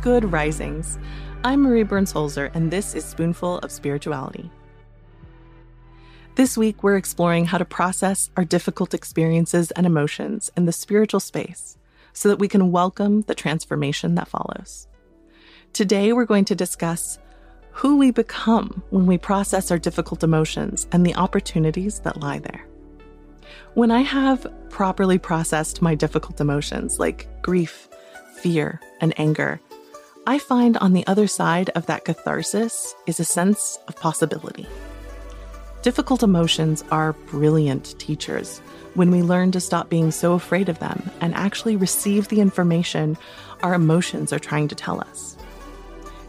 Good Risings. I'm Marie Burns Holzer, and this is Spoonful of Spirituality. This week, we're exploring how to process our difficult experiences and emotions in the spiritual space so that we can welcome the transformation that follows. Today, we're going to discuss who we become when we process our difficult emotions and the opportunities that lie there. When I have properly processed my difficult emotions like grief, fear, and anger, I find on the other side of that catharsis is a sense of possibility. Difficult emotions are brilliant teachers when we learn to stop being so afraid of them and actually receive the information our emotions are trying to tell us.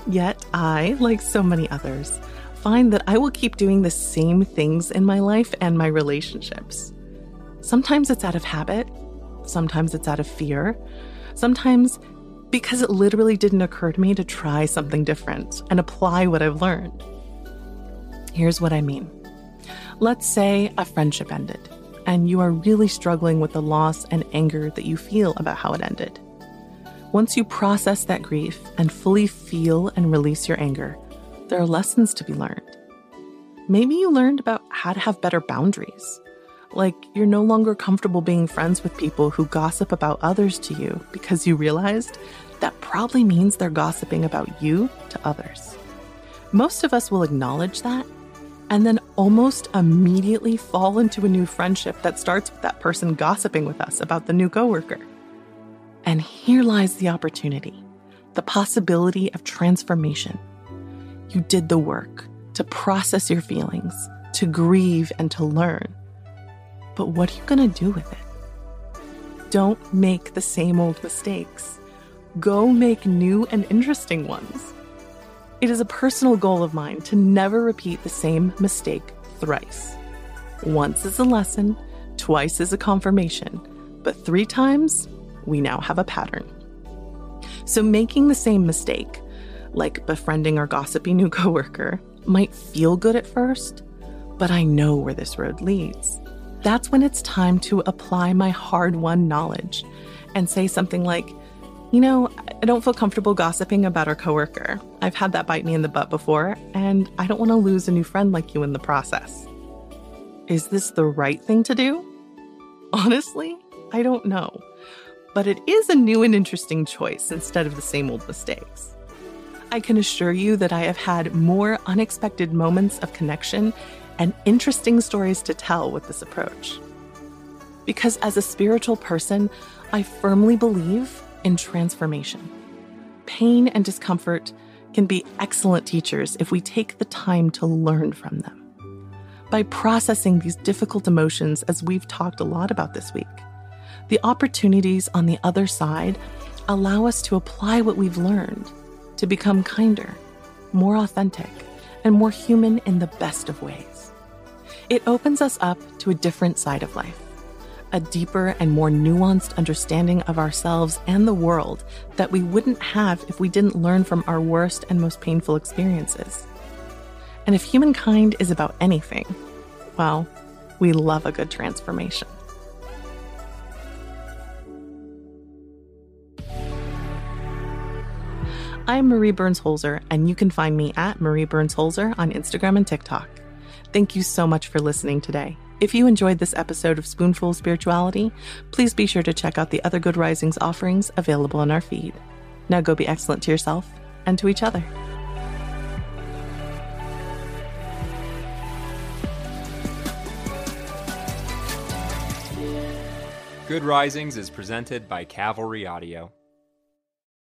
Yet, I, like so many others, find that I will keep doing the same things in my life and my relationships. Sometimes it's out of habit, sometimes it's out of fear, sometimes because it literally didn't occur to me to try something different and apply what I've learned. Here's what I mean. Let's say a friendship ended, and you are really struggling with the loss and anger that you feel about how it ended. Once you process that grief and fully feel and release your anger, there are lessons to be learned. Maybe you learned about how to have better boundaries. Like you're no longer comfortable being friends with people who gossip about others to you because you realized that probably means they're gossiping about you to others. Most of us will acknowledge that and then almost immediately fall into a new friendship that starts with that person gossiping with us about the new coworker. And here lies the opportunity, the possibility of transformation. You did the work to process your feelings, to grieve, and to learn. But what are you going to do with it? Don't make the same old mistakes. Go make new and interesting ones. It is a personal goal of mine to never repeat the same mistake thrice. Once is a lesson, twice is a confirmation, but three times we now have a pattern. So making the same mistake, like befriending our gossipy new coworker, might feel good at first, but I know where this road leads. That's when it's time to apply my hard won knowledge and say something like, you know, I don't feel comfortable gossiping about our coworker. I've had that bite me in the butt before, and I don't want to lose a new friend like you in the process. Is this the right thing to do? Honestly, I don't know but it is a new and interesting choice instead of the same old mistakes. I can assure you that I have had more unexpected moments of connection and interesting stories to tell with this approach. Because as a spiritual person, I firmly believe in transformation. Pain and discomfort can be excellent teachers if we take the time to learn from them. By processing these difficult emotions, as we've talked a lot about this week, the opportunities on the other side allow us to apply what we've learned to become kinder, more authentic, and more human in the best of ways. It opens us up to a different side of life, a deeper and more nuanced understanding of ourselves and the world that we wouldn't have if we didn't learn from our worst and most painful experiences. And if humankind is about anything, well, we love a good transformation. I'm Marie Burns Holzer, and you can find me at Marie Burns Holzer on Instagram and TikTok. Thank you so much for listening today. If you enjoyed this episode of Spoonful Spirituality, please be sure to check out the other Good Risings offerings available in our feed. Now go be excellent to yourself and to each other. Good Risings is presented by Cavalry Audio.